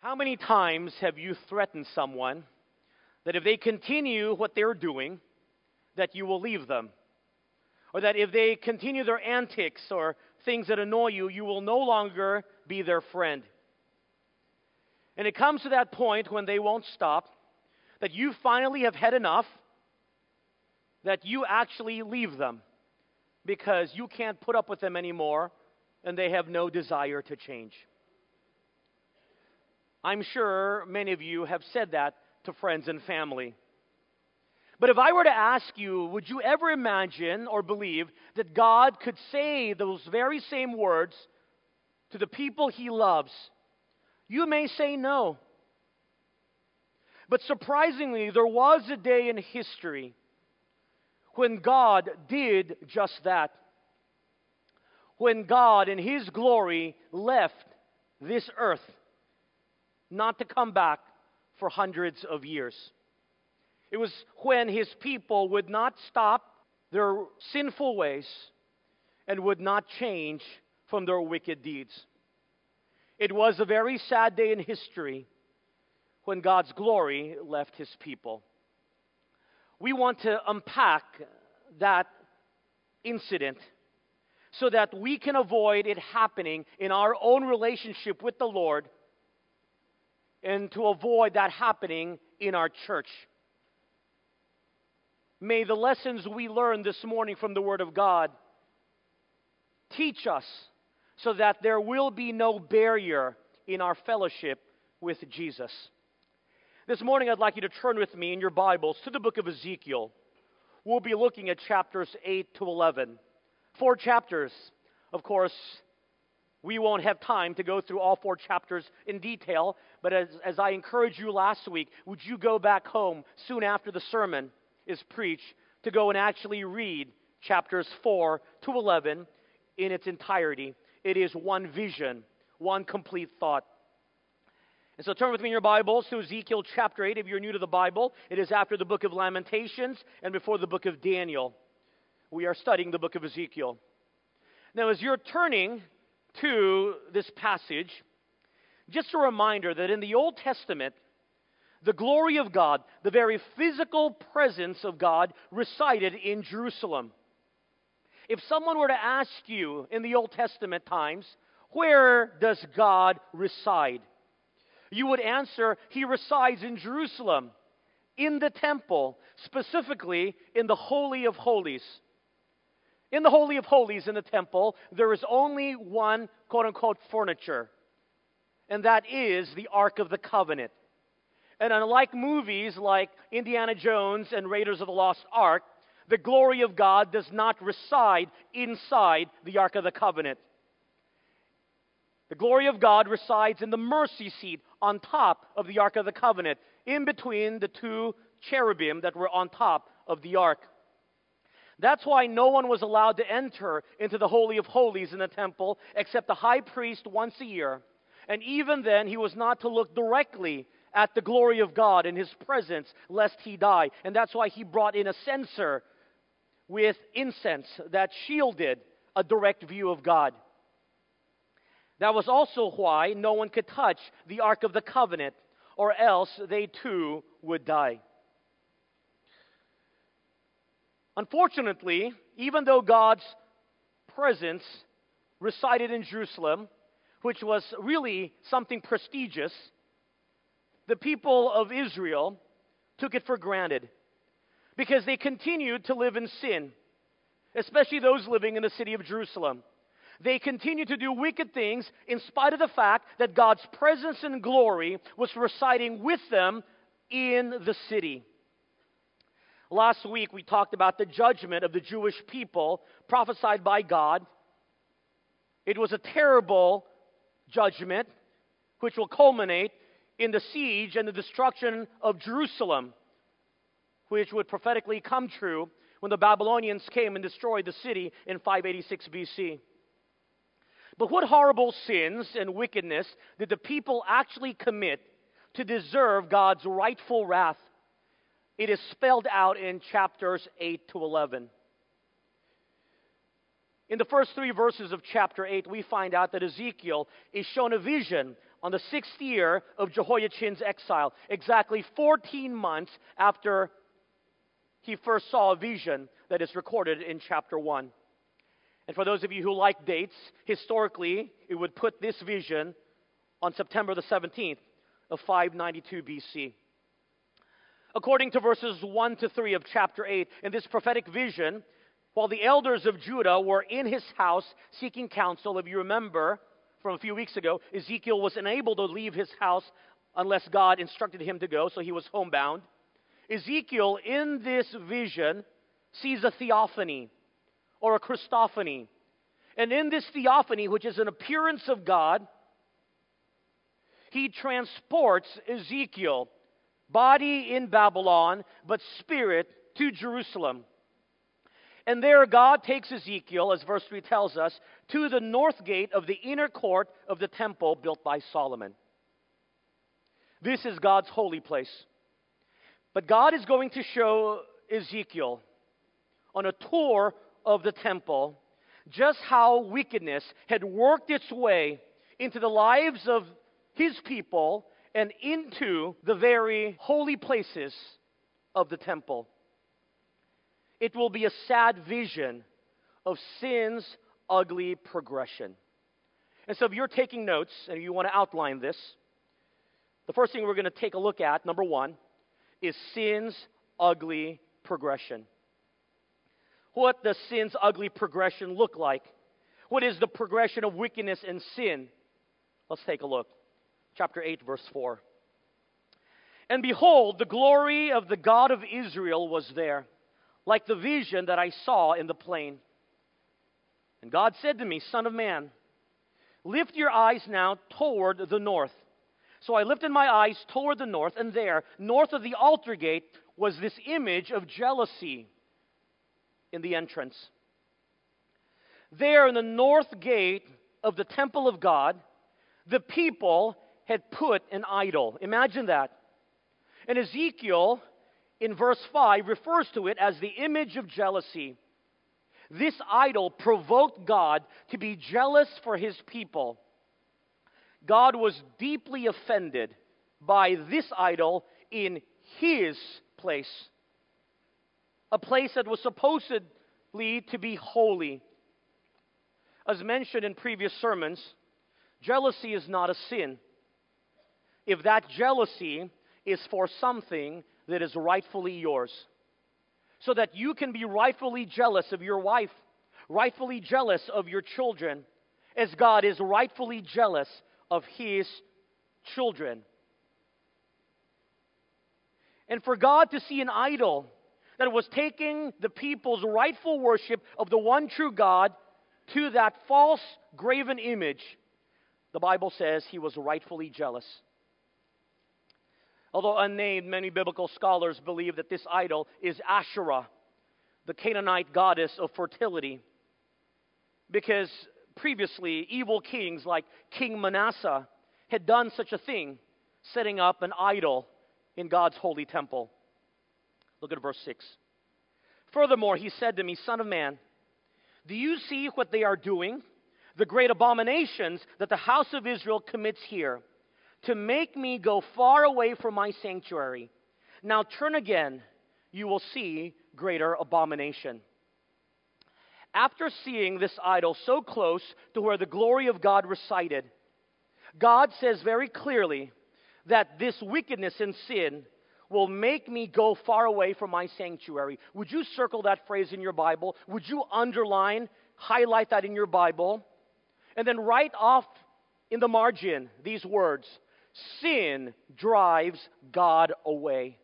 How many times have you threatened someone that if they continue what they're doing, that you will leave them? Or that if they continue their antics or things that annoy you, you will no longer be their friend? And it comes to that point when they won't stop, that you finally have had enough, that you actually leave them because you can't put up with them anymore and they have no desire to change. I'm sure many of you have said that to friends and family. But if I were to ask you, would you ever imagine or believe that God could say those very same words to the people he loves? You may say no. But surprisingly, there was a day in history when God did just that. When God, in His glory, left this earth not to come back for hundreds of years. It was when his people would not stop their sinful ways and would not change from their wicked deeds. It was a very sad day in history when God's glory left his people. We want to unpack that incident so that we can avoid it happening in our own relationship with the Lord and to avoid that happening in our church. May the lessons we learn this morning from the Word of God teach us so that there will be no barrier in our fellowship with Jesus. This morning, I'd like you to turn with me in your Bibles to the book of Ezekiel. We'll be looking at chapters 8 to 11. Four chapters. Of course, we won't have time to go through all four chapters in detail, but as, as I encouraged you last week, would you go back home soon after the sermon is preached to go and actually read chapters 4 to 11 in its entirety? It is one vision, one complete thought. And so turn with me in your Bibles to Ezekiel chapter 8 if you're new to the Bible. It is after the book of Lamentations and before the book of Daniel. We are studying the book of Ezekiel. Now, as you're turning to this passage, just a reminder that in the Old Testament, the glory of God, the very physical presence of God, resided in Jerusalem. If someone were to ask you in the Old Testament times, where does God reside? You would answer, He resides in Jerusalem, in the temple, specifically in the Holy of Holies. In the Holy of Holies in the temple, there is only one quote unquote furniture, and that is the Ark of the Covenant. And unlike movies like Indiana Jones and Raiders of the Lost Ark, the glory of God does not reside inside the Ark of the Covenant. The glory of God resides in the mercy seat on top of the Ark of the Covenant, in between the two cherubim that were on top of the Ark. That's why no one was allowed to enter into the Holy of Holies in the temple except the high priest once a year. And even then, he was not to look directly at the glory of God in his presence, lest he die. And that's why he brought in a censer with incense that shielded a direct view of God. That was also why no one could touch the Ark of the Covenant, or else they too would die. Unfortunately, even though God's presence resided in Jerusalem, which was really something prestigious, the people of Israel took it for granted because they continued to live in sin, especially those living in the city of Jerusalem. They continued to do wicked things in spite of the fact that God's presence and glory was residing with them in the city. Last week we talked about the judgment of the Jewish people prophesied by God. It was a terrible judgment which will culminate in the siege and the destruction of Jerusalem, which would prophetically come true when the Babylonians came and destroyed the city in 586 BC. But what horrible sins and wickedness did the people actually commit to deserve God's rightful wrath? It is spelled out in chapters 8 to 11. In the first three verses of chapter 8, we find out that Ezekiel is shown a vision on the sixth year of Jehoiachin's exile, exactly 14 months after he first saw a vision that is recorded in chapter 1. And for those of you who like dates, historically, it would put this vision on September the 17th of 592 BC. According to verses 1 to 3 of chapter 8, in this prophetic vision, while the elders of Judah were in his house seeking counsel, if you remember from a few weeks ago, Ezekiel was unable to leave his house unless God instructed him to go, so he was homebound. Ezekiel, in this vision, sees a theophany or a Christophany. And in this theophany, which is an appearance of God, he transports Ezekiel, body in Babylon, but spirit to Jerusalem. And there, God takes Ezekiel, as verse 3 tells us, to the north gate of the inner court of the temple built by Solomon. This is God's holy place. But God is going to show Ezekiel on a tour of the temple just how wickedness had worked its way into the lives of his people and into the very holy places of the temple. It will be a sad vision of sin's ugly progression. And so, if you're taking notes and you want to outline this, the first thing we're going to take a look at, number one, is sin's ugly progression. What does sin's ugly progression look like? What is the progression of wickedness and sin? Let's take a look. Chapter 8, verse 4. And behold, the glory of the God of Israel was there, like the vision that I saw in the plain. And God said to me, Son of man, lift your eyes now toward the north. So I lifted my eyes toward the north, and there, north of the altar gate, was this image of jealousy in the entrance. There, in the north gate of the temple of God, the people had put an idol. Imagine that. And Ezekiel, in verse 5, refers to it as the image of jealousy. This idol provoked God to be jealous for his people. God was deeply offended by this idol in his place a place that was supposedly to be holy. As mentioned in previous sermons, jealousy is not a sin. If that jealousy is for something that is rightfully yours, so that you can be rightfully jealous of your wife, rightfully jealous of your children, as God is rightfully jealous of His children. And for God to see an idol that was taking the people's rightful worship of the one true God to that false graven image, the Bible says he was rightfully jealous. Although unnamed, many biblical scholars believe that this idol is Asherah, the Canaanite goddess of fertility. Because previously, evil kings like King Manasseh had done such a thing, setting up an idol in God's holy temple. Look at verse 6. Furthermore, he said to me, Son of man, do you see what they are doing? The great abominations that the house of Israel commits here, to make me go far away from my sanctuary. Now turn again, you will see greater abomination. After seeing this idol so close to where the glory of God resided, God says very clearly that this wickedness and sin will make me go far away from my sanctuary. Would you circle that phrase in your Bible? Would you underline, highlight that in your Bible? And then write off in the margin these words Sin drives God away.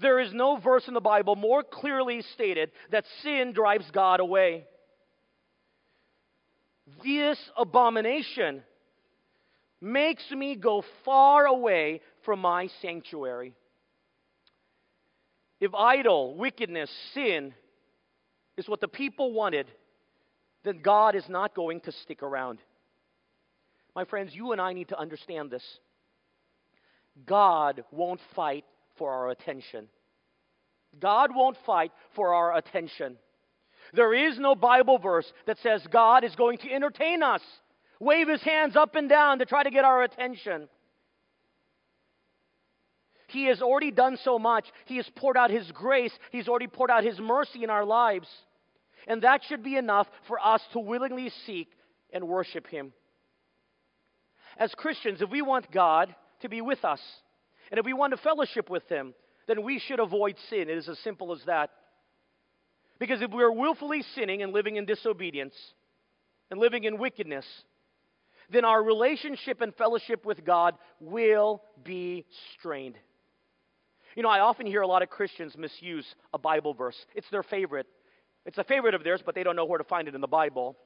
There is no verse in the Bible more clearly stated that sin drives God away. This abomination makes me go far away from my sanctuary. If idol, wickedness, sin is what the people wanted, then God is not going to stick around. My friends, you and I need to understand this. God won't fight for our attention. God won't fight for our attention. There is no Bible verse that says God is going to entertain us wave his hands up and down to try to get our attention. He has already done so much. He has poured out His grace. He's already poured out His mercy in our lives. And that should be enough for us to willingly seek and worship Him. As Christians, if we want God to be with us, and if we want to fellowship with Him, then we should avoid sin. It is as simple as that. Because if we are willfully sinning and living in disobedience and living in wickedness, then our relationship and fellowship with God will be strained. You know, I often hear a lot of Christians misuse a Bible verse. It's their favorite. It's a favorite of theirs, but they don't know where to find it in the Bible.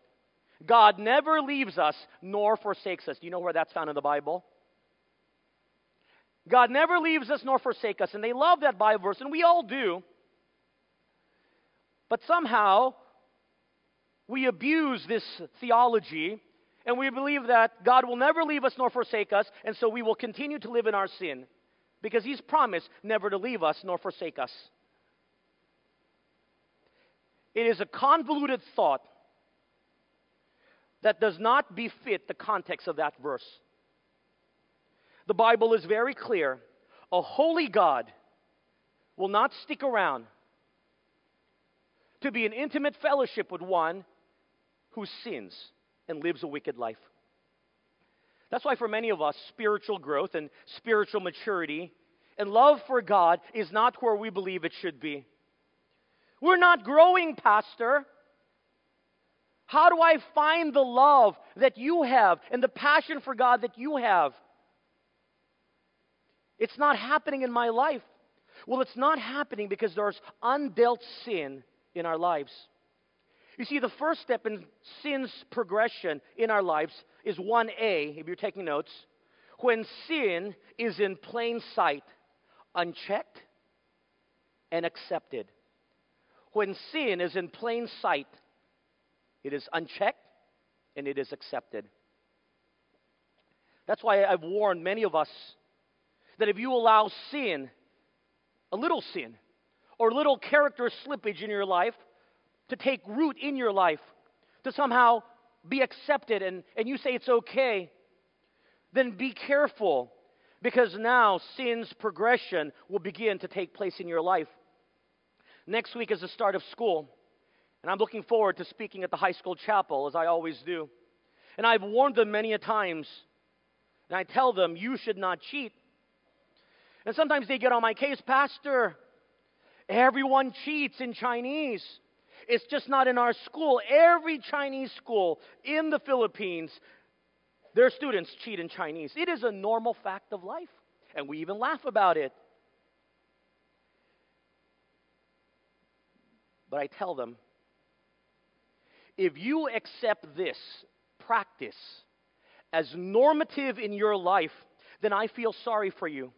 God never leaves us nor forsakes us. Do you know where that's found in the Bible? God never leaves us nor forsakes us. And they love that Bible verse, and we all do. But somehow, we abuse this theology, and we believe that God will never leave us nor forsake us, and so we will continue to live in our sin because He's promised never to leave us nor forsake us. It is a convoluted thought that does not befit the context of that verse. The Bible is very clear. A holy God will not stick around to be in intimate fellowship with one who sins and lives a wicked life. That's why, for many of us, spiritual growth and spiritual maturity and love for God is not where we believe it should be. We're not growing, Pastor. How do I find the love that you have and the passion for God that you have? It's not happening in my life. Well, it's not happening because there's undealt sin in our lives. You see, the first step in sin's progression in our lives is 1A, if you're taking notes, when sin is in plain sight, unchecked, and accepted. When sin is in plain sight, it is unchecked and it is accepted. That's why I've warned many of us that if you allow sin, a little sin, or little character slippage in your life, to take root in your life, to somehow be accepted, and, and you say it's okay, then be careful because now sin's progression will begin to take place in your life. Next week is the start of school, and I'm looking forward to speaking at the high school chapel, as I always do. And I've warned them many a times, and I tell them, you should not cheat. And sometimes they get on my case, Pastor, everyone cheats in Chinese. It's just not in our school. Every Chinese school in the Philippines, their students cheat in Chinese. It is a normal fact of life, and we even laugh about it. But I tell them if you accept this practice as normative in your life, then I feel sorry for you.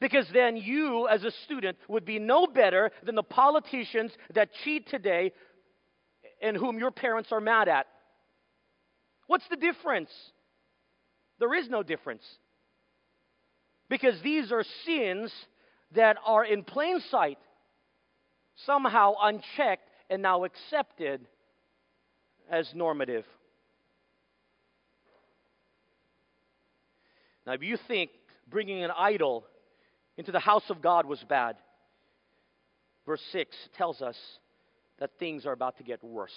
Because then you, as a student, would be no better than the politicians that cheat today and whom your parents are mad at. What's the difference? There is no difference. Because these are sins that are in plain sight, somehow unchecked, and now accepted as normative. Now, if you think bringing an idol into the house of God was bad. Verse 6 tells us that things are about to get worse.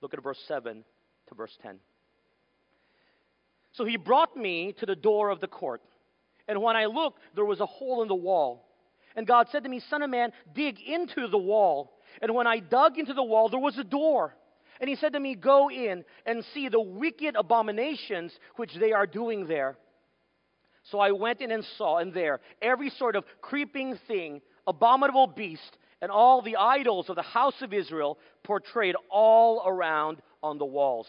Look at verse 7 to verse 10. So he brought me to the door of the court. And when I looked, there was a hole in the wall. And God said to me, Son of man, dig into the wall. And when I dug into the wall, there was a door. And he said to me, Go in and see the wicked abominations which they are doing there. So I went in and saw, and there, every sort of creeping thing, abominable beast, and all the idols of the house of Israel portrayed all around on the walls.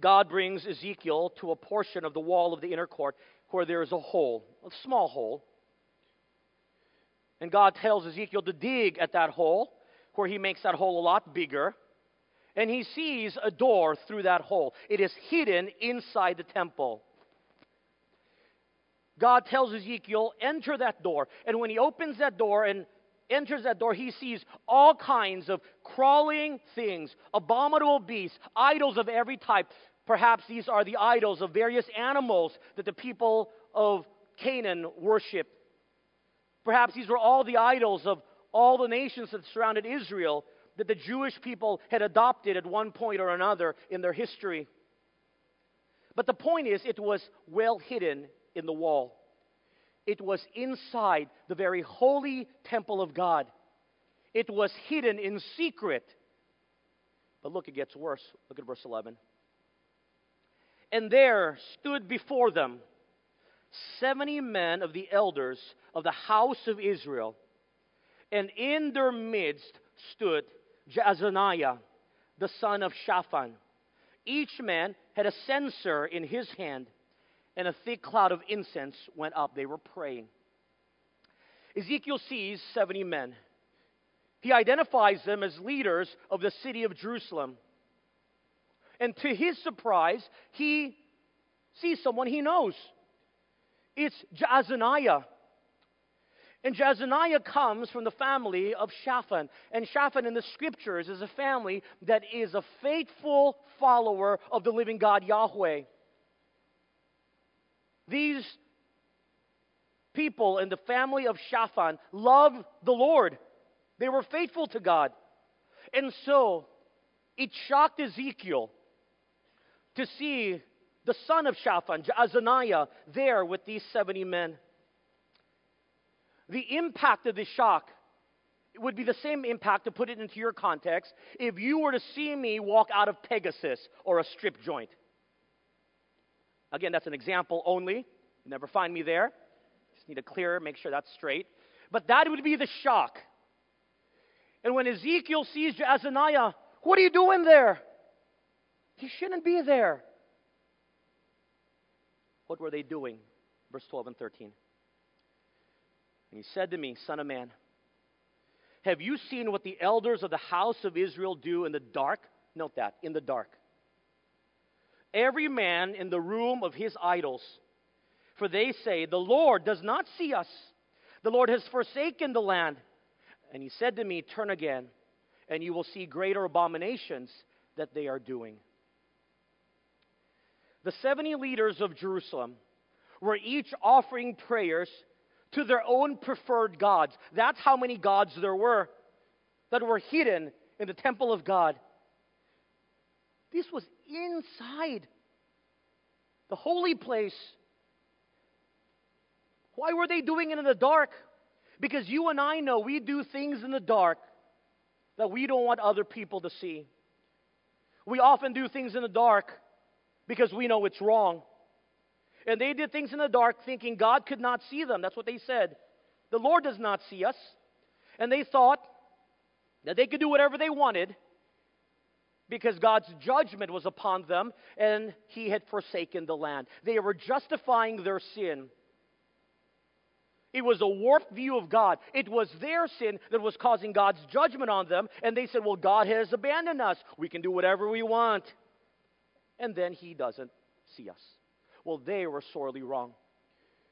God brings Ezekiel to a portion of the wall of the inner court where there is a hole, a small hole. And God tells Ezekiel to dig at that hole, where he makes that hole a lot bigger. And he sees a door through that hole. It is hidden inside the temple. God tells Ezekiel, enter that door. And when he opens that door and enters that door, he sees all kinds of crawling things, abominable beasts, idols of every type. Perhaps these are the idols of various animals that the people of Canaan worship. Perhaps these were all the idols of all the nations that surrounded Israel that the Jewish people had adopted at one point or another in their history. But the point is, it was well hidden in the wall. It was inside the very holy temple of God. It was hidden in secret. But look, it gets worse. Look at verse 11. And there stood before them 70 men of the elders of the house of Israel. And in their midst stood Jaazaniah, the son of Shaphan. Each man had a censer in his hand, and a thick cloud of incense went up. They were praying. Ezekiel sees 70 men. He identifies them as leaders of the city of Jerusalem. And to his surprise, he sees someone he knows. It's Jaazaniah. And Jaazaniah comes from the family of Shaphan. And Shaphan in the scriptures is a family that is a faithful follower of the living God Yahweh. These people in the family of Shaphan loved the Lord. They were faithful to God. And so it shocked Ezekiel to see the son of Shaphan, Jaazaniah, there with these 70 men. The impact of this shock would be the same impact, to put it into your context, if you were to see me walk out of Pegasus or a strip joint. Again, that's an example only. You never find me there. Just need to clear, make sure that's straight. But that would be the shock. And when Ezekiel sees Jaazaniah, what are you doing there? He shouldn't be there. What were they doing? Verse 12 and 13. And he said to me, Son of man, have you seen what the elders of the house of Israel do in the dark? Note that, in the dark. Every man in the room of his idols. For they say, The Lord does not see us. The Lord has forsaken the land. And he said to me, Turn again, and you will see greater abominations that they are doing. The 70 leaders of Jerusalem were each offering prayers to their own preferred gods. That's how many gods there were that were hidden in the temple of God. This was inside the holy place. Why were they doing it in the dark? Because you and I know we do things in the dark that we don't want other people to see. We often do things in the dark because we know it's wrong. And they did things in the dark thinking God could not see them. That's what they said. The Lord does not see us. And they thought that they could do whatever they wanted because God's judgment was upon them and He had forsaken the land. They were justifying their sin. It was a warped view of God. It was their sin that was causing God's judgment on them. And they said, Well, God has abandoned us. We can do whatever we want. And then He doesn't see us. Well, they were sorely wrong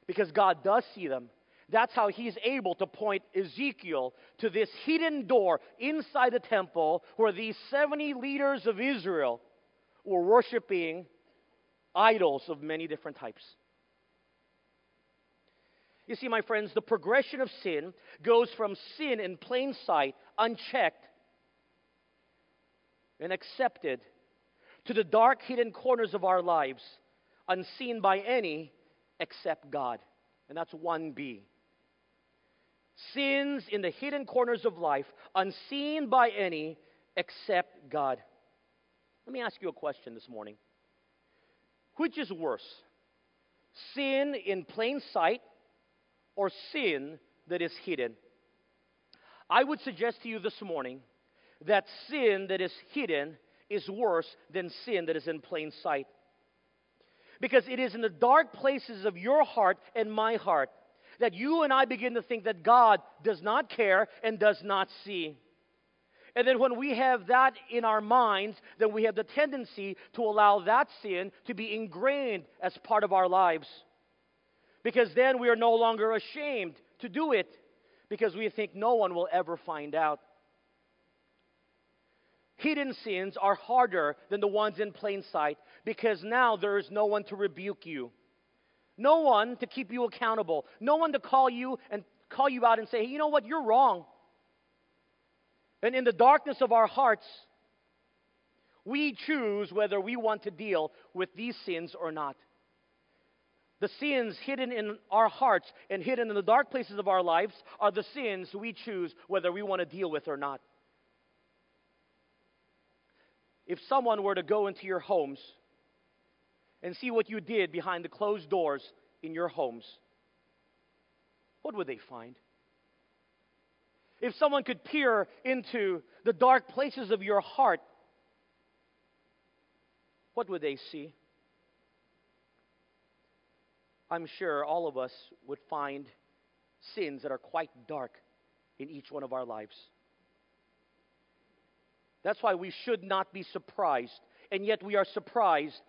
because God does see them. That's how he's able to point Ezekiel to this hidden door inside the temple where these 70 leaders of Israel were worshiping idols of many different types. You see, my friends, the progression of sin goes from sin in plain sight, unchecked, and accepted, to the dark, hidden corners of our lives unseen by any except God. And that's 1b. Sins in the hidden corners of life, unseen by any except God. Let me ask you a question this morning. Which is worse? Sin in plain sight or sin that is hidden? I would suggest to you this morning that sin that is hidden is worse than sin that is in plain sight. Because it is in the dark places of your heart and my heart that you and I begin to think that God does not care and does not see. And then when we have that in our minds, then we have the tendency to allow that sin to be ingrained as part of our lives. Because then we are no longer ashamed to do it because we think no one will ever find out. Hidden sins are harder than the ones in plain sight because now there is no one to rebuke you. No one to keep you accountable. No one to call you and call you out and say, hey, you know what, you're wrong. And in the darkness of our hearts, we choose whether we want to deal with these sins or not. The sins hidden in our hearts and hidden in the dark places of our lives are the sins we choose whether we want to deal with or not. If someone were to go into your homes and see what you did behind the closed doors in your homes, what would they find? If someone could peer into the dark places of your heart, what would they see? I'm sure all of us would find sins that are quite dark in each one of our lives. That's why we should not be surprised, and yet we are surprised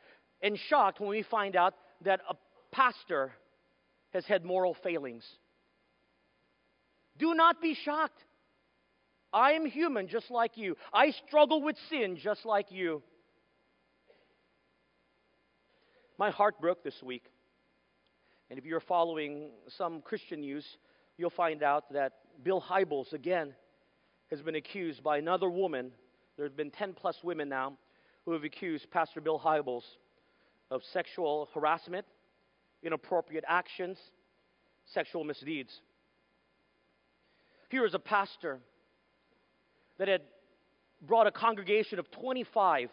and shocked when we find out that a pastor has had moral failings. Do not be shocked. I am human just like you. I struggle with sin just like you. My heart broke this week. And if you're following some Christian news, you'll find out that Bill Hybels, again, has been accused by another woman. There have been 10 plus women now who have accused Pastor Bill Hybels of sexual harassment, inappropriate actions, sexual misdeeds. Here is a pastor that had brought a congregation of 25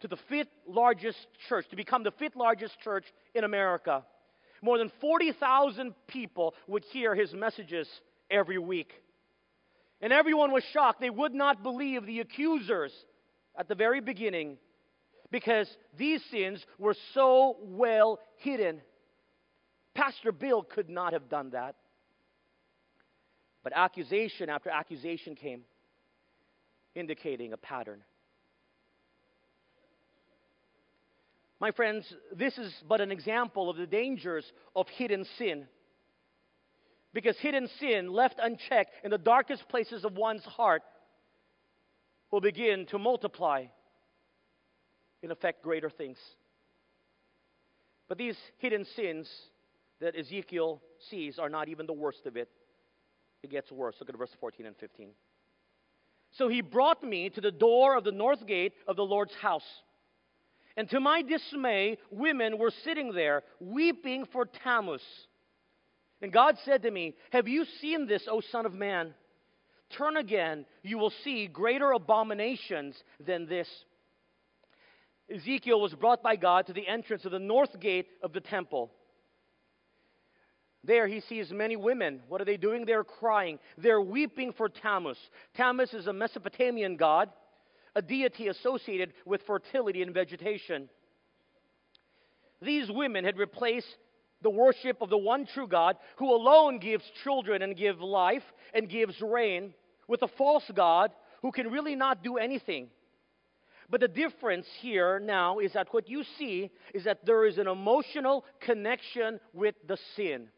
to the fifth largest church, to become the fifth largest church in America. More than 40,000 people would hear his messages every week. And everyone was shocked. They would not believe the accusers at the very beginning because these sins were so well hidden. Pastor Bill could not have done that. But accusation after accusation came, indicating a pattern. My friends, this is but an example of the dangers of hidden sin. Because hidden sin, left unchecked in the darkest places of one's heart, will begin to multiply and effect greater things. But these hidden sins that Ezekiel sees are not even the worst of it. It gets worse. Look at verse 14 and 15. So he brought me to the door of the north gate of the Lord's house. And to my dismay, women were sitting there weeping for Tammuz. And God said to me, Have you seen this, O Son of Man? Turn again, you will see greater abominations than this. Ezekiel was brought by God to the entrance of the north gate of the temple. There he sees many women. What are they doing? They're crying. They're weeping for Tammuz. Tammuz is a Mesopotamian god a deity associated with fertility and vegetation. These women had replaced the worship of the one true God who alone gives children and gives life and gives rain with a false God who can really not do anything. But the difference here now is that what you see is that there is an emotional connection with the sin.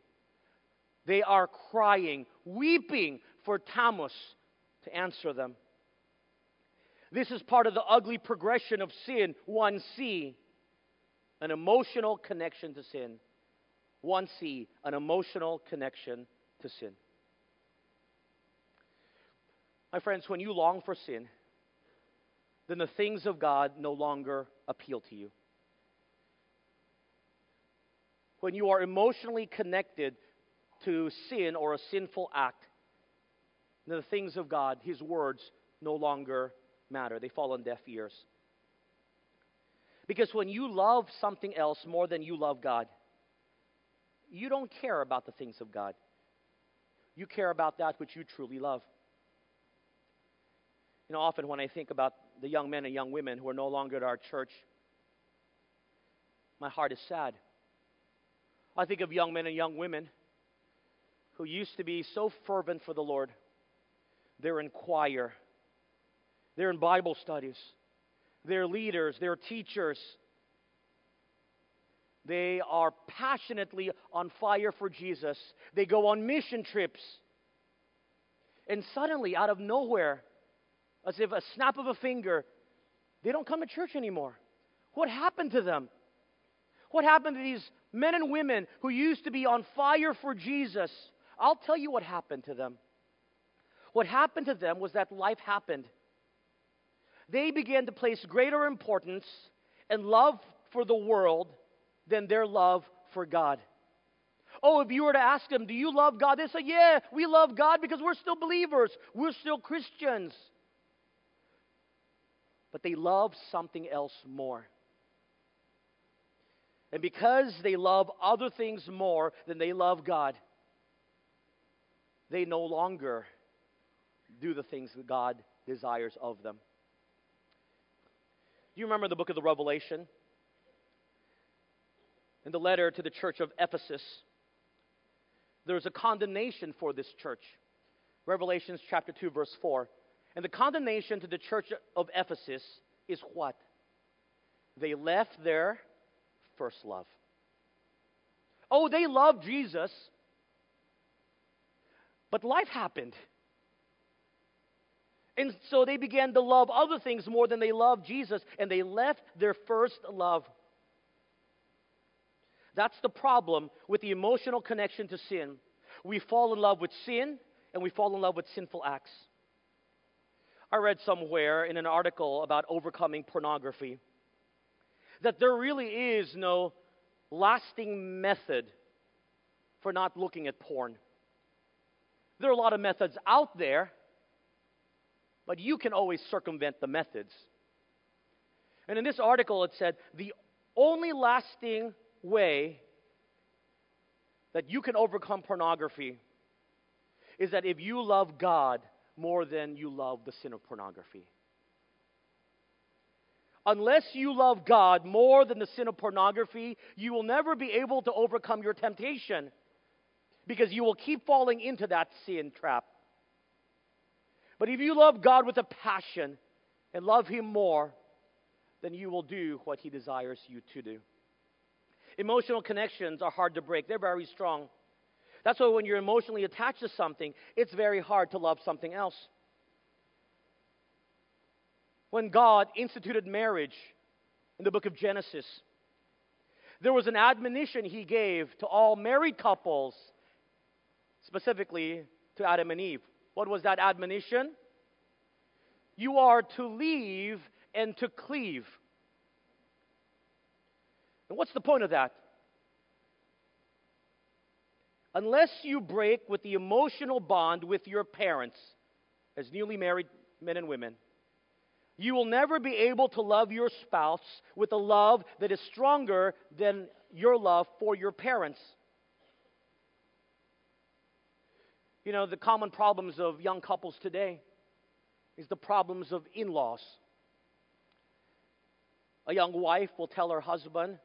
They are crying, weeping for Tammuz to answer them. This is part of the ugly progression of sin. 1C, an emotional connection to sin. 1C, an emotional connection to sin. My friends, when you long for sin, then the things of God no longer appeal to you. When you are emotionally connected to sin or a sinful act, then the things of God, His words, no longer matter, they fall on deaf ears. Because when you love something else more than you love God, you don't care about the things of God. You care about that which you truly love. You know, often when I think about the young men and young women who are no longer at our church, my heart is sad. I think of young men and young women who used to be so fervent for the Lord. They're in choir, they're in Bible studies. They're leaders. They're teachers. They are passionately on fire for Jesus. They go on mission trips. And suddenly, out of nowhere, as if a snap of a finger, they don't come to church anymore. What happened to them? What happened to these men and women who used to be on fire for Jesus? I'll tell you what happened to them. What happened to them was that life happened. They began to place greater importance and love for the world than their love for God. Oh, if you were to ask them, Do you love God? They say, Yeah, we love God because we're still believers, we're still Christians. But they love something else more. And because they love other things more than they love God, they no longer do the things that God desires of them. Do you remember the book of the Revelation? In the letter to the church of Ephesus, there's a condemnation for this church. Revelations chapter 2, verse 4. And the condemnation to the church of Ephesus is what? They left their first love. Oh, they loved Jesus, but life happened. And so they began to love other things more than they loved Jesus, and they left their first love. That's the problem with the emotional connection to sin. We fall in love with sin, and we fall in love with sinful acts. I read somewhere in an article about overcoming pornography that there really is no lasting method for not looking at porn. There are a lot of methods out there, but you can always circumvent the methods. And in this article, it said the only lasting way that you can overcome pornography is that if you love God more than you love the sin of pornography. Unless you love God more than the sin of pornography, you will never be able to overcome your temptation because you will keep falling into that sin trap. But if you love God with a passion and love Him more, then you will do what He desires you to do. Emotional connections are hard to break, they're very strong. That's why when you're emotionally attached to something, it's very hard to love something else when God instituted marriage in the book of Genesis, there was an admonition he gave to all married couples, specifically to Adam and Eve. What was that admonition? You are to leave and to cleave. And what's the point of that? Unless you break with the emotional bond with your parents, as newly married men and women, you will never be able to love your spouse with a love that is stronger than your love for your parents. You know, the common problems of young couples today is the problems of in laws. A young wife will tell her husband,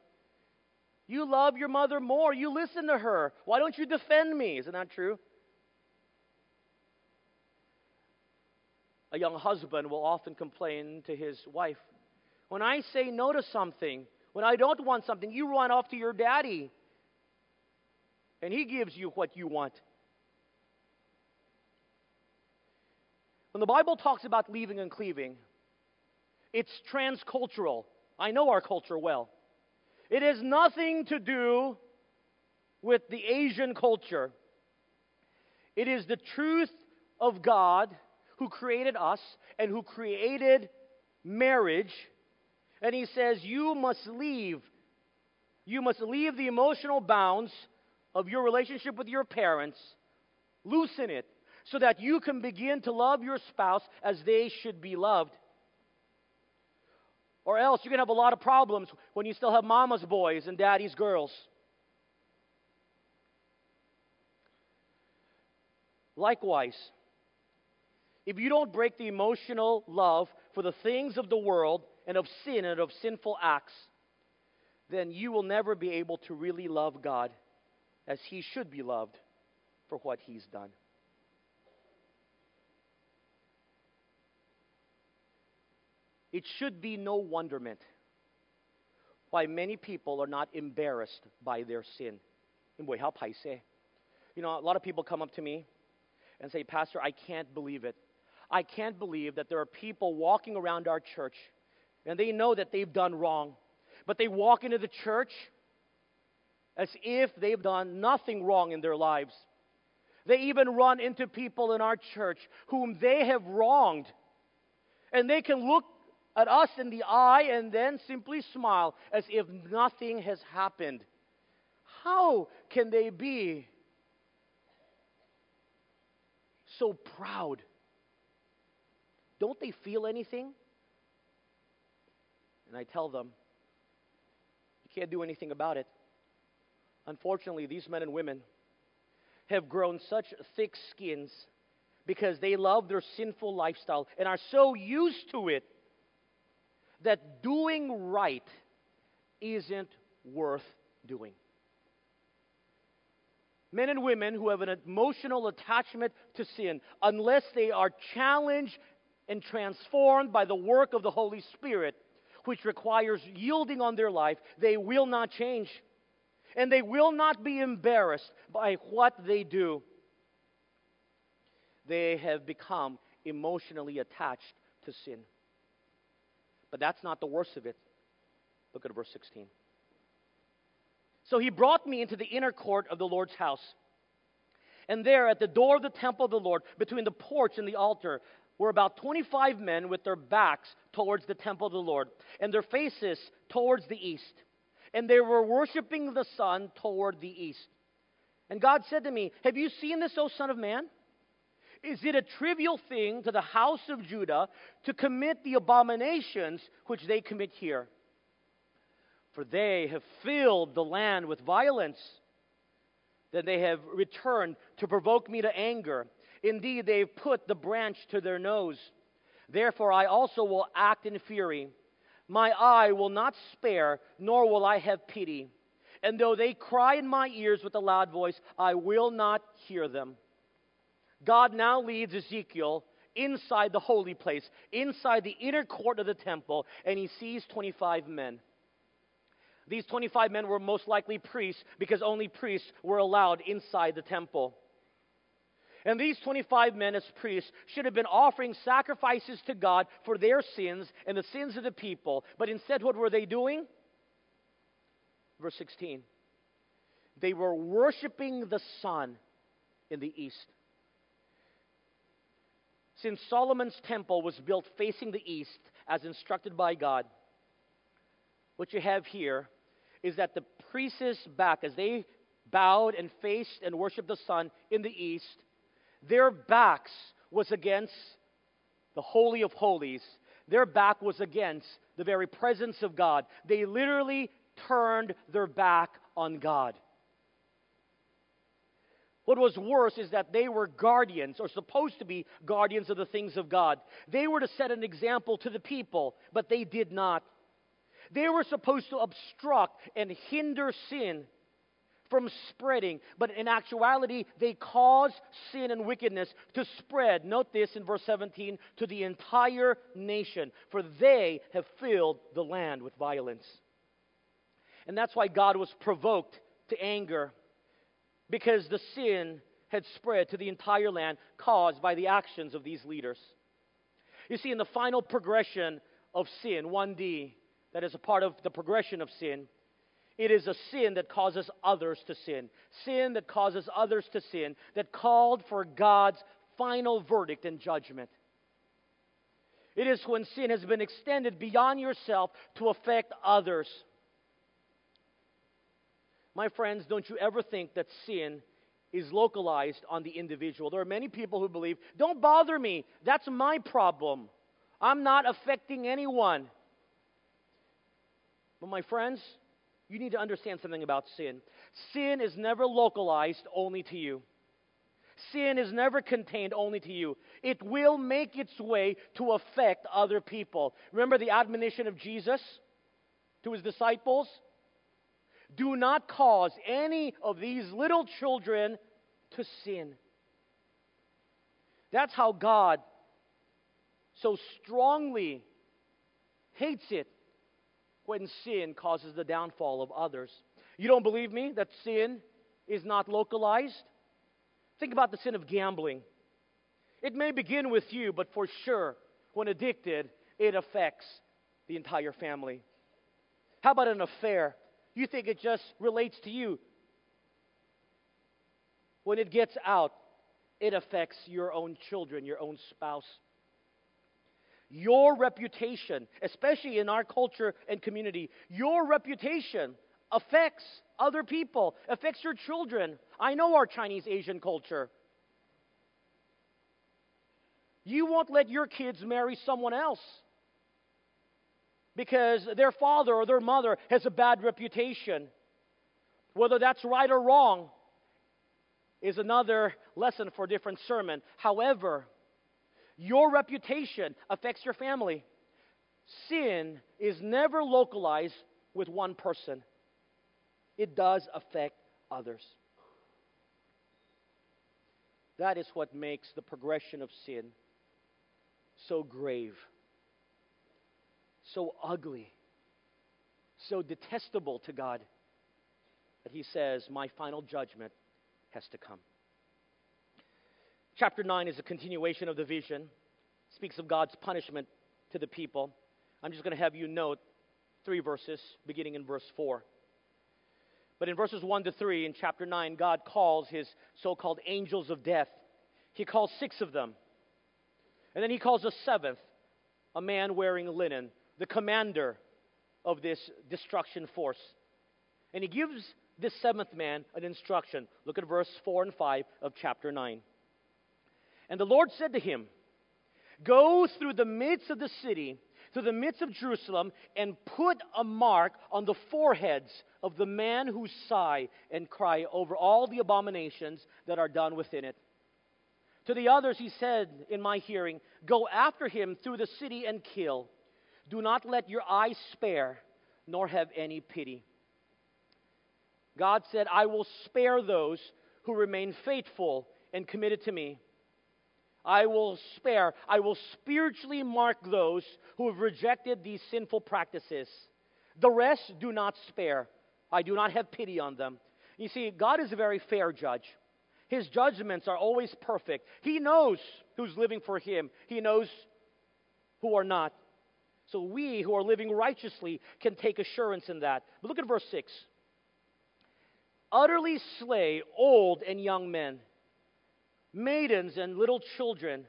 You love your mother more. You listen to her. Why don't you defend me? Isn't that true? a young husband will often complain to his wife When I say no to something, when I don't want something, you run off to your daddy and he gives you what you want. When the Bible talks about leaving and cleaving, it's transcultural. I know our culture well. It has nothing to do with the Asian culture. It is the truth of God who created us and who created marriage. And he says, You must leave. You must leave the emotional bounds of your relationship with your parents, loosen it, so that you can begin to love your spouse as they should be loved. Or else you're going to have a lot of problems when you still have mama's boys and daddy's girls. Likewise, if you don't break the emotional love for the things of the world and of sin and of sinful acts, then you will never be able to really love God as He should be loved for what He's done. It should be no wonderment why many people are not embarrassed by their sin. You know, a lot of people come up to me and say, Pastor, I can't believe it. I can't believe that there are people walking around our church and they know that they've done wrong, but they walk into the church as if they've done nothing wrong in their lives. They even run into people in our church whom they have wronged. And they can look at us in the eye and then simply smile as if nothing has happened. How can they be so proud? Don't they feel anything? And I tell them, you can't do anything about it. Unfortunately, these men and women have grown such thick skins because they love their sinful lifestyle and are so used to it that doing right isn't worth doing. Men and women who have an emotional attachment to sin, unless they are challenged and transformed by the work of the Holy Spirit, which requires yielding on their life, they will not change. And they will not be embarrassed by what they do. They have become emotionally attached to sin. But that's not the worst of it. Look at verse 16. So he brought me into the inner court of the Lord's house. And there, at the door of the temple of the Lord, between the porch and the altar, were about 25 men with their backs towards the temple of the Lord, and their faces towards the east. And they were worshiping the sun toward the east. And God said to me, Have you seen this, O Son of Man? Is it a trivial thing to the house of Judah to commit the abominations which they commit here? For they have filled the land with violence. Then they have returned to provoke me to anger. Indeed, they have put the branch to their nose. Therefore, I also will act in fury. My eye will not spare, nor will I have pity. And though they cry in my ears with a loud voice, I will not hear them. God now leads Ezekiel inside the holy place, inside the inner court of the temple, and he sees 25 men. These 25 men were most likely priests because only priests were allowed inside the temple. And these 25 men, as priests, should have been offering sacrifices to God for their sins and the sins of the people. But instead, what were they doing? Verse 16. They were worshiping the sun in the east. Since Solomon's temple was built facing the east, as instructed by God, what you have here is that the priest's back, as they bowed and faced and worshiped the sun in the east, their backs was against the Holy of Holies. Their back was against the very presence of God. They literally turned their back on God. What was worse is that they were guardians, or supposed to be guardians of the things of God. They were to set an example to the people, but they did not. They were supposed to obstruct and hinder sin from spreading, but in actuality, they caused sin and wickedness to spread. Note this in verse 17 to the entire nation, for they have filled the land with violence. And that's why God was provoked to anger because the sin had spread to the entire land caused by the actions of these leaders. You see, in the final progression of sin, 1D, that is a part of the progression of sin, it is a sin that causes others to sin. Sin that causes others to sin, that called for God's final verdict and judgment. It is when sin has been extended beyond yourself to affect others. My friends, don't you ever think that sin is localized on the individual. There are many people who believe, don't bother me, that's my problem. I'm not affecting anyone. But my friends, you need to understand something about sin. Sin is never localized only to you. Sin is never contained only to you. It will make its way to affect other people. Remember the admonition of Jesus to his disciples? Do not cause any of these little children to sin. That's how God so strongly hates it when sin causes the downfall of others. You don't believe me that sin is not localized? Think about the sin of gambling. It may begin with you, but for sure, when addicted, it affects the entire family. How about an affair? You think it just relates to you. When it gets out, it affects your own children, your own spouse. Your reputation, especially in our culture and community, your reputation affects other people, affects your children. I know our Chinese Asian culture. You won't let your kids marry someone else because their father or their mother has a bad reputation. Whether that's right or wrong is another lesson for a different sermon. However, your reputation affects your family. Sin is never localized with one person, it does affect others. That is what makes the progression of sin so grave, so ugly, so detestable to God that He says, My final judgment has to come. Chapter 9 is a continuation of the vision, it speaks of God's punishment to the people. I'm just going to have you note three verses, beginning in verse 4. But in verses 1 to 3 in chapter 9, God calls his so called angels of death. He calls six of them. And then he calls a seventh, a man wearing linen, the commander of this destruction force. And he gives this seventh man an instruction. Look at verse 4 and 5 of chapter 9. And the Lord said to him, Go through the midst of the city, through the midst of Jerusalem, and put a mark on the foreheads of the man who sigh and cry over all the abominations that are done within it. To the others he said in my hearing, Go after him through the city and kill. Do not let your eyes spare, nor have any pity. God said, I will spare those who remain faithful and committed to me. I will spare, I will spiritually mark those who have rejected these sinful practices. The rest do not spare. I do not have pity on them. You see, God is a very fair judge. His judgments are always perfect. He knows who's living for Him, He knows who are not. So we who are living righteously can take assurance in that. But look at verse 6 utterly slay old and young men, maidens and little children,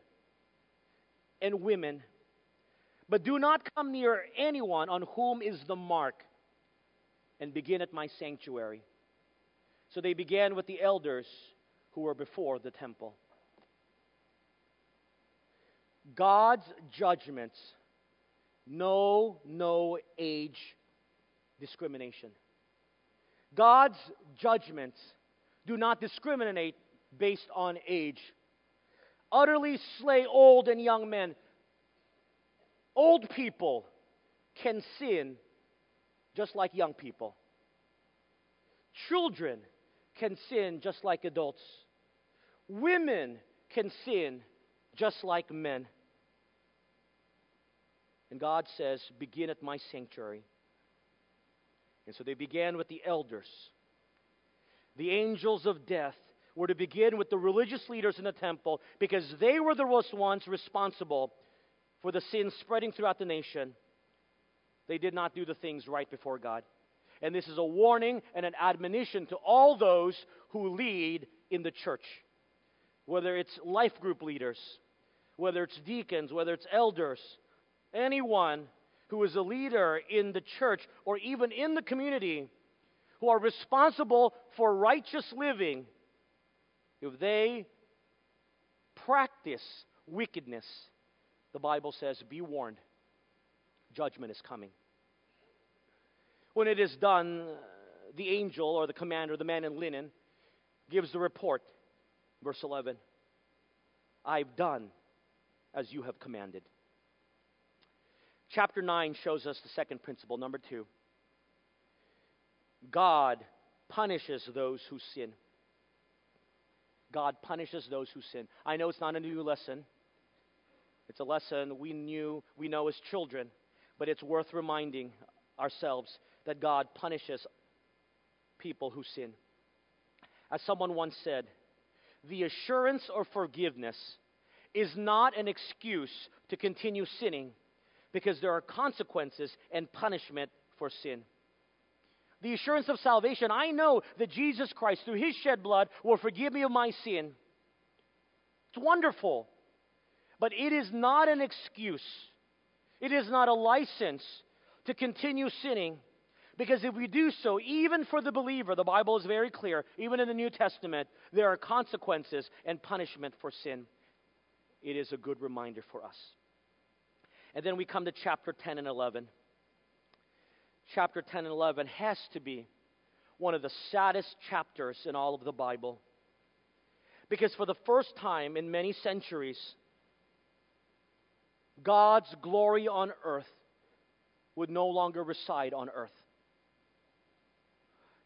and women. But do not come near anyone on whom is the mark, and begin at my sanctuary. So they began with the elders who were before the temple. God's judgments know no age discrimination. God's judgments do not discriminate based on age. Utterly slay old and young men. Old people can sin just like young people. Children can sin just like adults. Women can sin just like men. And God says, Begin at my sanctuary. And so they began with the elders. The angels of death were to begin with the religious leaders in the temple because they were the ones responsible for the sin spreading throughout the nation. They did not do the things right before God. And this is a warning and an admonition to all those who lead in the church, whether it's life group leaders, whether it's deacons, whether it's elders, anyone who is a leader in the church or even in the community who are responsible for righteous living, if they practice wickedness, the Bible says, be warned, judgment is coming. When it is done, the angel or the commander, the man in linen, gives the report. Verse 11 I've done as you have commanded. Chapter 9 shows us the second principle, number two. God punishes those who sin. God punishes those who sin. I know it's not a new lesson. It's a lesson we knew, we know as children, but it's worth reminding ourselves that God punishes people who sin. As someone once said, the assurance of forgiveness is not an excuse to continue sinning because there are consequences and punishment for sin. The assurance of salvation I know that Jesus Christ, through his shed blood, will forgive me of my sin. It's wonderful. But it is not an excuse, it is not a license to continue sinning. Because if we do so, even for the believer, the Bible is very clear, even in the New Testament, there are consequences and punishment for sin. It is a good reminder for us. And then we come to chapter 10 and 11. Chapter 10 and 11 has to be one of the saddest chapters in all of the Bible. Because for the first time in many centuries, God's glory on earth would no longer reside on earth.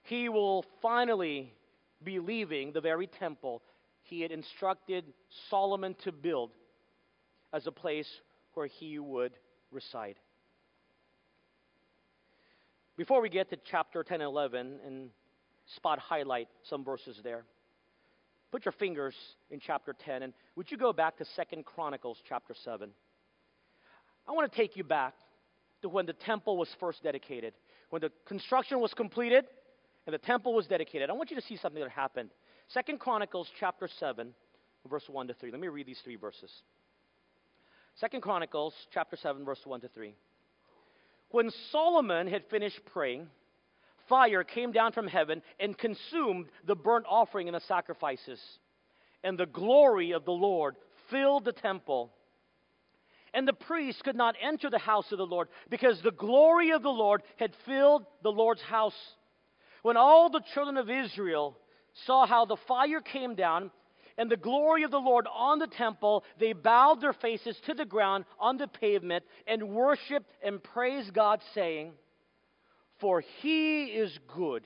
He will finally be leaving the very temple he had instructed Solomon to build as a place where he would reside. Before we get to chapter 10 and 11 and spot highlight some verses there, put your fingers in chapter 10 and would you go back to Second Chronicles chapter 7? I want to take you back to when the temple was first dedicated. When the construction was completed and the temple was dedicated. I want you to see something that happened. Second Chronicles chapter 7, verse 1 to 3. Let me read these three verses. Second Chronicles chapter 7, verse 1 to 3. When Solomon had finished praying, fire came down from heaven and consumed the burnt offering and the sacrifices. And the glory of the Lord filled the temple. And the priests could not enter the house of the Lord because the glory of the Lord had filled the Lord's house. When all the children of Israel saw how the fire came down and the glory of the Lord on the temple, they bowed their faces to the ground on the pavement and worshiped and praised God, saying, For he is good,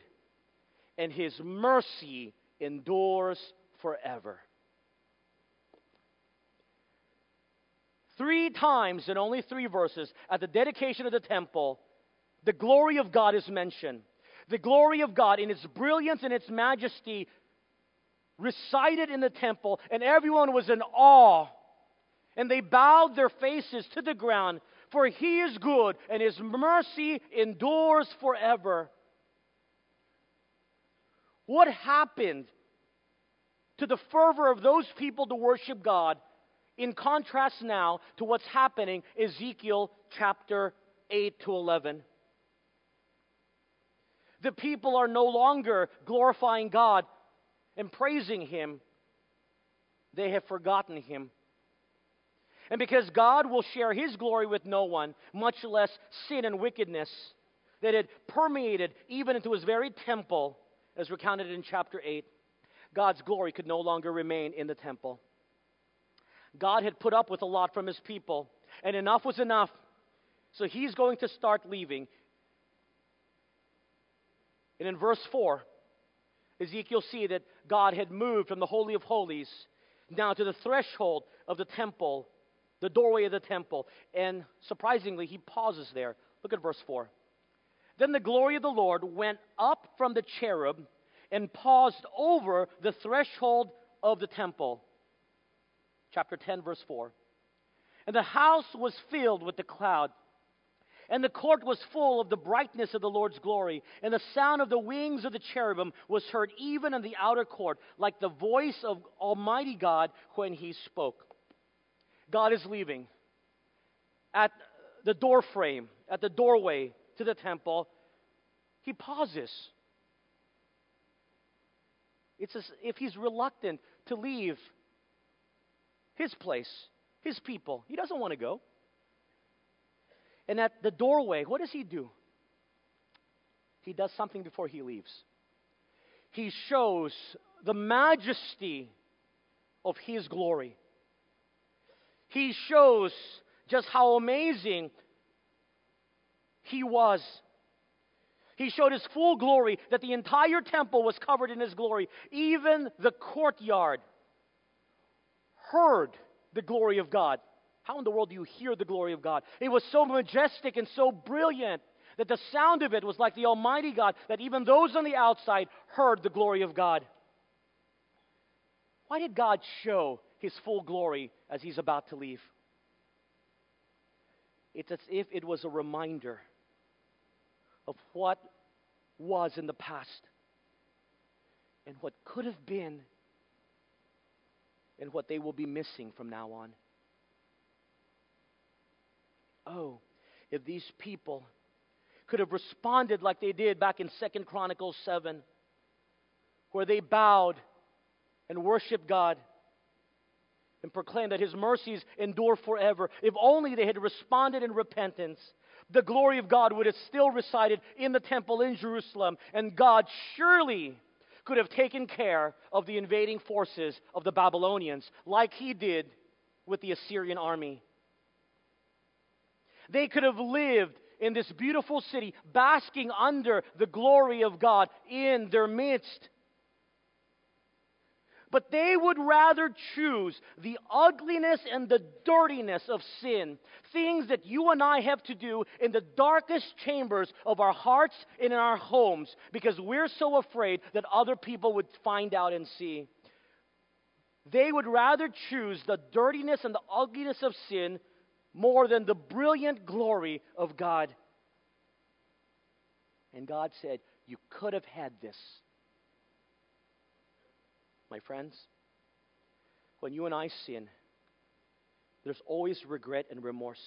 and his mercy endures forever. Three times in only three verses at the dedication of the temple, the glory of God is mentioned. The glory of God in its brilliance and its majesty recited in the temple, and everyone was in awe. And they bowed their faces to the ground, for he is good, and his mercy endures forever. What happened to the fervor of those people to worship God in contrast now to what's happening Ezekiel chapter 8 to 11? The people are no longer glorifying God and praising Him, they have forgotten Him. And because God will share His glory with no one, much less sin and wickedness that had permeated even into His very temple, as recounted in chapter 8, God's glory could no longer remain in the temple. God had put up with a lot from His people, and enough was enough. So He's going to start leaving. And in verse 4, Ezekiel see that God had moved from the Holy of Holies now to the threshold of the temple, the doorway of the temple. And surprisingly, he pauses there. Look at verse 4. Then the glory of the Lord went up from the cherub and paused over the threshold of the temple. Chapter 10, verse 4. And the house was filled with the cloud and the court was full of the brightness of the Lord's glory, and the sound of the wings of the cherubim was heard even in the outer court, like the voice of Almighty God when he spoke. God is leaving. At the door frame, at the doorway to the temple, he pauses. It's as if he's reluctant to leave his place, his people. He doesn't want to go. And at the doorway, what does he do? He does something before he leaves. He shows the majesty of his glory. He shows just how amazing he was. He showed his full glory, that the entire temple was covered in his glory. Even the courtyard heard the glory of God. How in the world do you hear the glory of God? It was so majestic and so brilliant that the sound of it was like the Almighty God, that even those on the outside heard the glory of God. Why did God show his full glory as he's about to leave? It's as if it was a reminder of what was in the past and what could have been and what they will be missing from now on. Oh, if these people could have responded like they did back in Second Chronicles 7, where they bowed and worshiped God and proclaimed that His mercies endure forever. If only they had responded in repentance, the glory of God would have still resided in the temple in Jerusalem, and God surely could have taken care of the invading forces of the Babylonians like He did with the Assyrian army. They could have lived in this beautiful city, basking under the glory of God in their midst. But they would rather choose the ugliness and the dirtiness of sin, things that you and I have to do in the darkest chambers of our hearts and in our homes, because we're so afraid that other people would find out and see. They would rather choose the dirtiness and the ugliness of sin more than the brilliant glory of God. And God said, You could have had this. My friends, when you and I sin, there's always regret and remorse.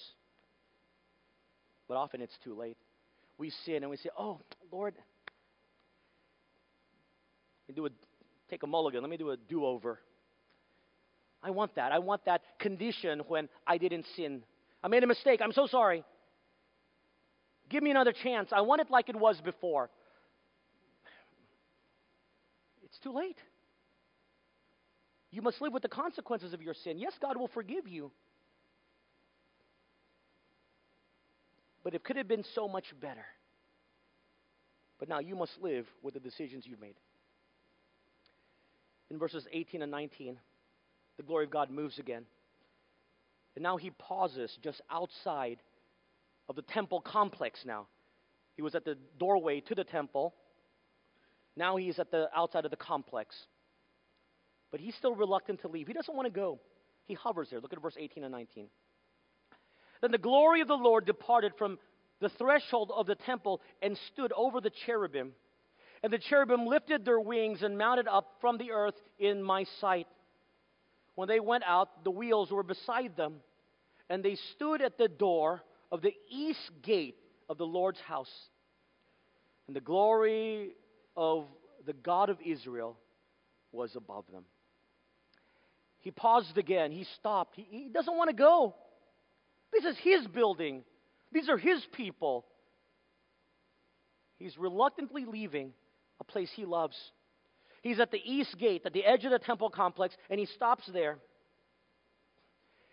But often it's too late. We sin and we say, Oh, Lord, do a, take a mulligan. Let me do a do over. I want that. I want that condition when I didn't sin. I made a mistake. I'm so sorry. Give me another chance. I want it like it was before. It's too late. You must live with the consequences of your sin. Yes, God will forgive you. But it could have been so much better. But now you must live with the decisions you've made. In verses 18 and 19, the glory of God moves again. And now he pauses just outside of the temple complex now. He was at the doorway to the temple. Now he's at the outside of the complex. But he's still reluctant to leave. He doesn't want to go. He hovers there. Look at verse 18 and 19. Then the glory of the Lord departed from the threshold of the temple and stood over the cherubim. And the cherubim lifted their wings and mounted up from the earth in my sight. When they went out, the wheels were beside them, and they stood at the door of the east gate of the Lord's house. And the glory of the God of Israel was above them. He paused again. He stopped. He, he doesn't want to go. This is his building, these are his people. He's reluctantly leaving a place he loves. He's at the east gate, at the edge of the temple complex, and he stops there.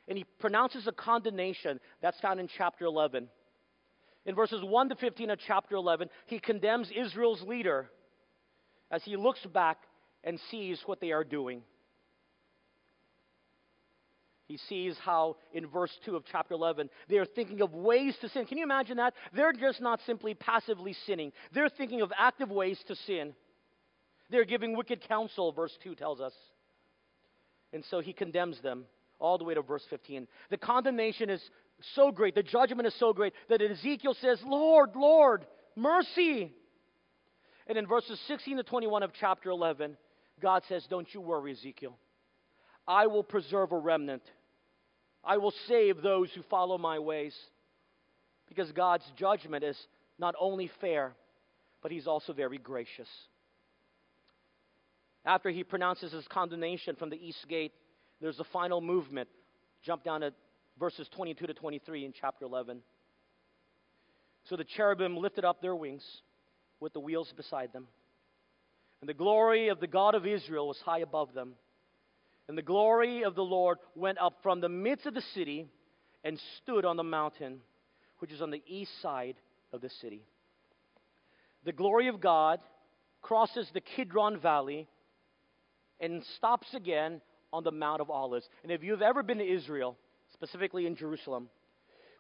And he pronounces a condemnation. That's found in chapter 11. In verses 1 to 15 of chapter 11, he condemns Israel's leader as he looks back and sees what they are doing. He sees how, in verse 2 of chapter 11, they are thinking of ways to sin. Can you imagine that? They're just not simply passively sinning, they're thinking of active ways to sin. They're giving wicked counsel, verse 2 tells us. And so he condemns them all the way to verse 15. The condemnation is so great, the judgment is so great, that Ezekiel says, Lord, Lord, mercy. And in verses 16 to 21 of chapter 11, God says, Don't you worry, Ezekiel. I will preserve a remnant. I will save those who follow my ways. Because God's judgment is not only fair, but He's also very gracious. After he pronounces his condemnation from the east gate, there's a final movement. Jump down to verses 22 to 23 in chapter 11. So the cherubim lifted up their wings with the wheels beside them. And the glory of the God of Israel was high above them. And the glory of the Lord went up from the midst of the city and stood on the mountain, which is on the east side of the city. The glory of God crosses the Kidron Valley and stops again on the Mount of Olives. And if you've ever been to Israel, specifically in Jerusalem,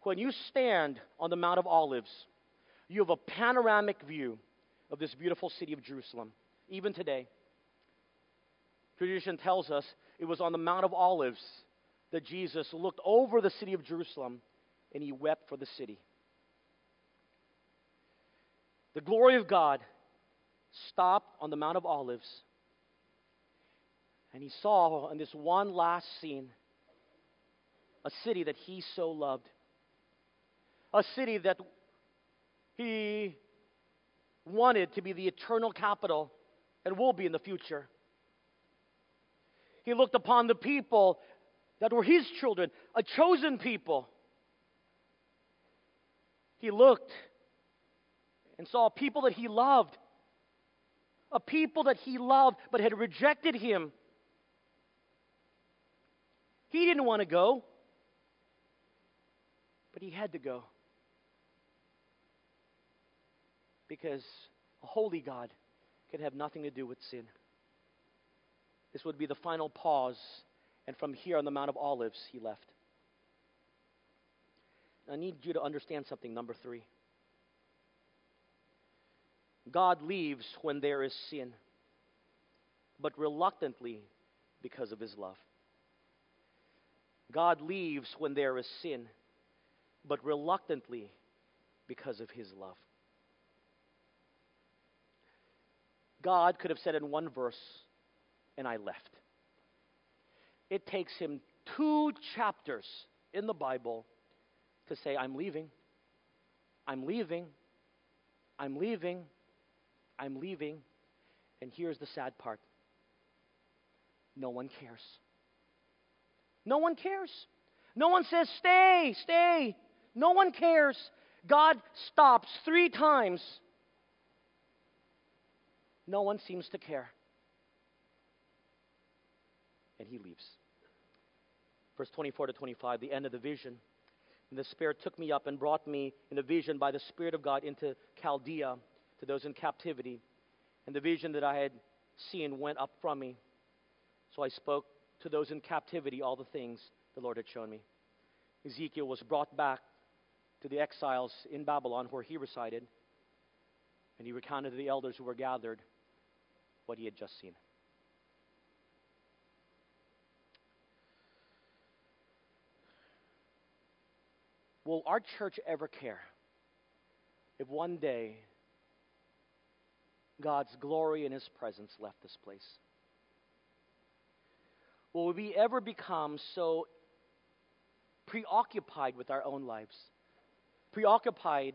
when you stand on the Mount of Olives, you have a panoramic view of this beautiful city of Jerusalem, even today. Tradition tells us it was on the Mount of Olives that Jesus looked over the city of Jerusalem and he wept for the city. The glory of God stopped on the Mount of Olives and he saw in this one last scene a city that he so loved, a city that he wanted to be the eternal capital and will be in the future. He looked upon the people that were his children, a chosen people. He looked and saw a people that he loved, a people that he loved but had rejected him. He didn't want to go, but he had to go. Because a holy God can have nothing to do with sin. This would be the final pause, and from here on the Mount of Olives, he left. I need you to understand something, number three. God leaves when there is sin, but reluctantly because of his love. God leaves when there is sin, but reluctantly because of his love. God could have said in one verse, and I left. It takes him two chapters in the Bible to say, I'm leaving, I'm leaving, I'm leaving, I'm leaving. And here's the sad part no one cares. No one cares. No one says, Stay, stay. No one cares. God stops three times. No one seems to care. And he leaves. Verse 24 to 25, the end of the vision. And the Spirit took me up and brought me in a vision by the Spirit of God into Chaldea to those in captivity. And the vision that I had seen went up from me. So I spoke to those in captivity all the things the Lord had shown me. Ezekiel was brought back to the exiles in Babylon where he resided, and he recounted to the elders who were gathered what he had just seen. Will our church ever care if one day God's glory and His presence left this place? Will we ever become so preoccupied with our own lives, preoccupied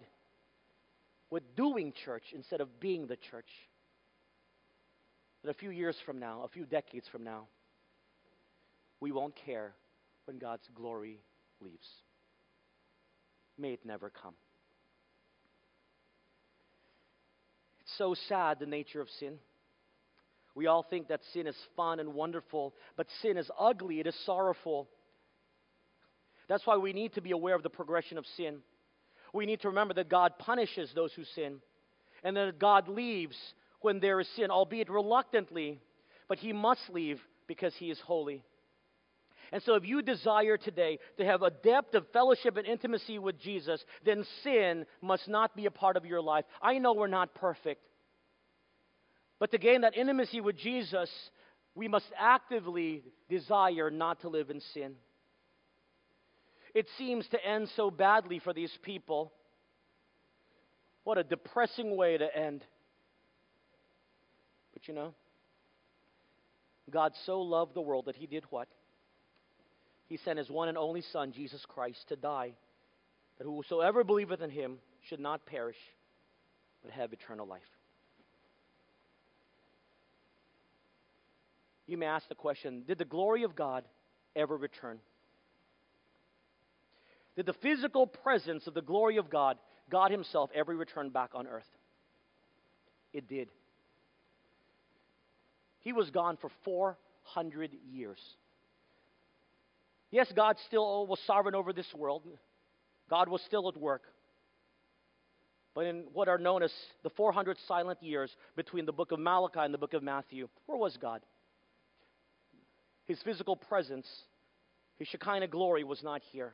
with doing church instead of being the church? That a few years from now, a few decades from now, we won't care when God's glory leaves. May it never come. It's so sad, the nature of sin. We all think that sin is fun and wonderful, but sin is ugly, it is sorrowful. That's why we need to be aware of the progression of sin. We need to remember that God punishes those who sin, and that God leaves when there is sin, albeit reluctantly, but He must leave because He is holy. And so, if you desire today to have a depth of fellowship and intimacy with Jesus, then sin must not be a part of your life. I know we're not perfect. But to gain that intimacy with Jesus, we must actively desire not to live in sin. It seems to end so badly for these people. What a depressing way to end. But you know, God so loved the world that He did what? He sent His one and only Son, Jesus Christ, to die, that whosoever believeth in Him should not perish, but have eternal life. You may ask the question Did the glory of God ever return? Did the physical presence of the glory of God, God Himself, ever return back on earth? It did. He was gone for 400 years. Yes, God still was sovereign over this world. God was still at work. But in what are known as the 400 silent years between the book of Malachi and the book of Matthew, where was God? His physical presence, his Shekinah glory was not here.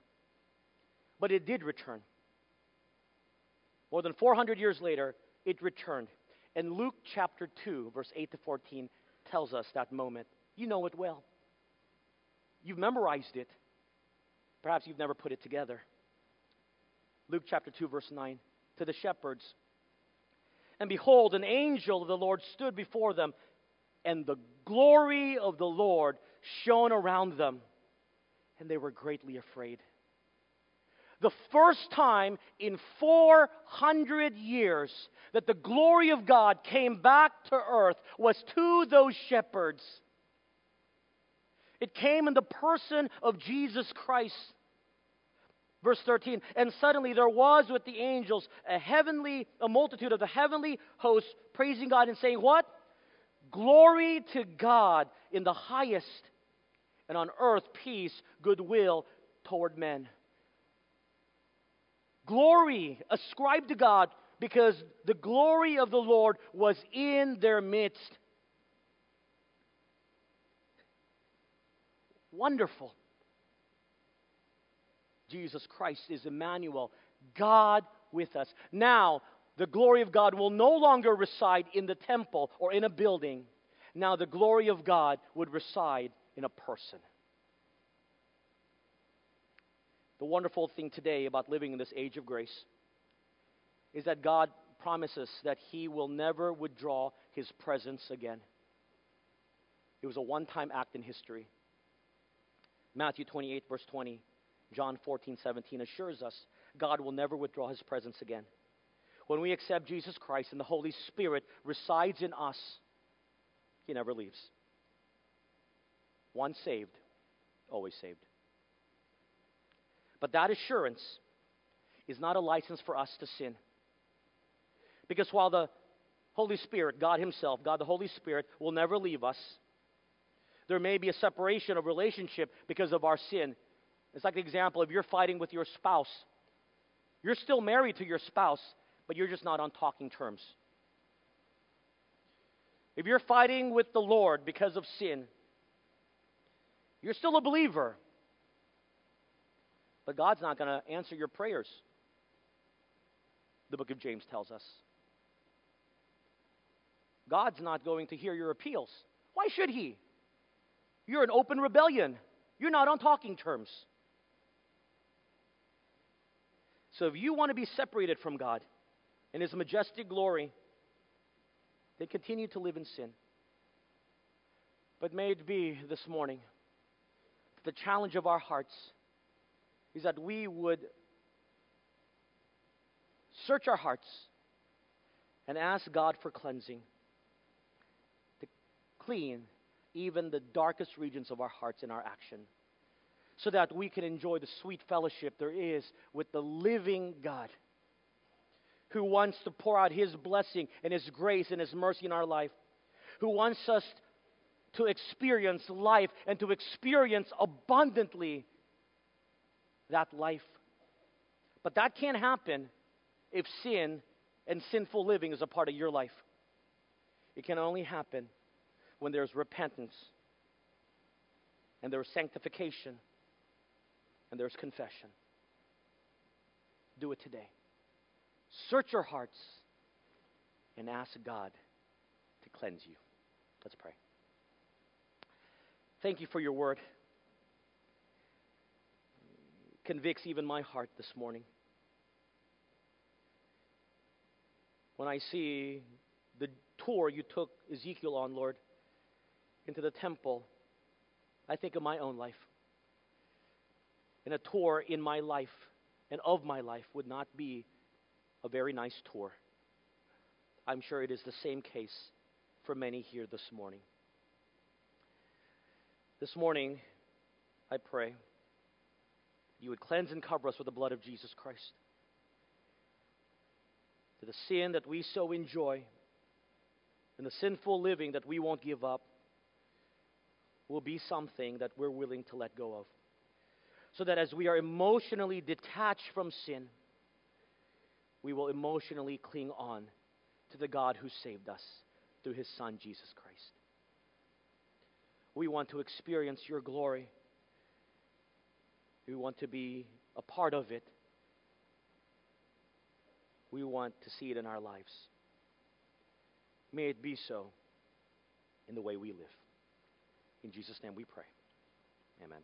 But it did return. More than 400 years later, it returned. And Luke chapter 2, verse 8 to 14, tells us that moment. You know it well. You've memorized it. Perhaps you've never put it together. Luke chapter 2, verse 9. To the shepherds. And behold, an angel of the Lord stood before them, and the glory of the Lord shone around them, and they were greatly afraid. The first time in 400 years that the glory of God came back to earth was to those shepherds. It came in the person of Jesus Christ. Verse 13, and suddenly there was with the angels a heavenly, a multitude of the heavenly hosts praising God and saying, What? Glory to God in the highest, and on earth peace, goodwill toward men. Glory ascribed to God because the glory of the Lord was in their midst. Wonderful. Jesus Christ is Emmanuel, God with us. Now, the glory of God will no longer reside in the temple or in a building. Now, the glory of God would reside in a person. The wonderful thing today about living in this age of grace is that God promises that He will never withdraw His presence again. It was a one time act in history. Matthew 28, verse 20, John 14, 17 assures us God will never withdraw His presence again. When we accept Jesus Christ and the Holy Spirit resides in us, He never leaves. Once saved, always saved. But that assurance is not a license for us to sin. Because while the Holy Spirit, God Himself, God the Holy Spirit, will never leave us, there may be a separation of relationship because of our sin. It's like the example if you're fighting with your spouse, you're still married to your spouse, but you're just not on talking terms. If you're fighting with the Lord because of sin, you're still a believer, but God's not going to answer your prayers. The book of James tells us. God's not going to hear your appeals. Why should He? You're in open rebellion. You're not on talking terms. So if you want to be separated from God in His majestic glory, then continue to live in sin. But may it be this morning the challenge of our hearts is that we would search our hearts and ask God for cleansing, to clean even the darkest regions of our hearts in our action, so that we can enjoy the sweet fellowship there is with the living God who wants to pour out His blessing and His grace and His mercy in our life, who wants us to experience life and to experience abundantly that life. But that can't happen if sin and sinful living is a part of your life. It can only happen when there's repentance and there's sanctification and there's confession. Do it today. Search your hearts and ask God to cleanse you. Let's pray. Thank you for your word convicts even my heart this morning. When I see the tour you took Ezekiel on, Lord, into the temple, I think of my own life. And a tour in my life and of my life would not be a very nice tour. I'm sure it is the same case for many here this morning. This morning, I pray you would cleanse and cover us with the blood of Jesus Christ. To the sin that we so enjoy and the sinful living that we won't give up will be something that we're willing to let go of. So that as we are emotionally detached from sin, we will emotionally cling on to the God who saved us through his Son, Jesus Christ. We want to experience your glory. We want to be a part of it. We want to see it in our lives. May it be so in the way we live. In Jesus' name we pray. Amen.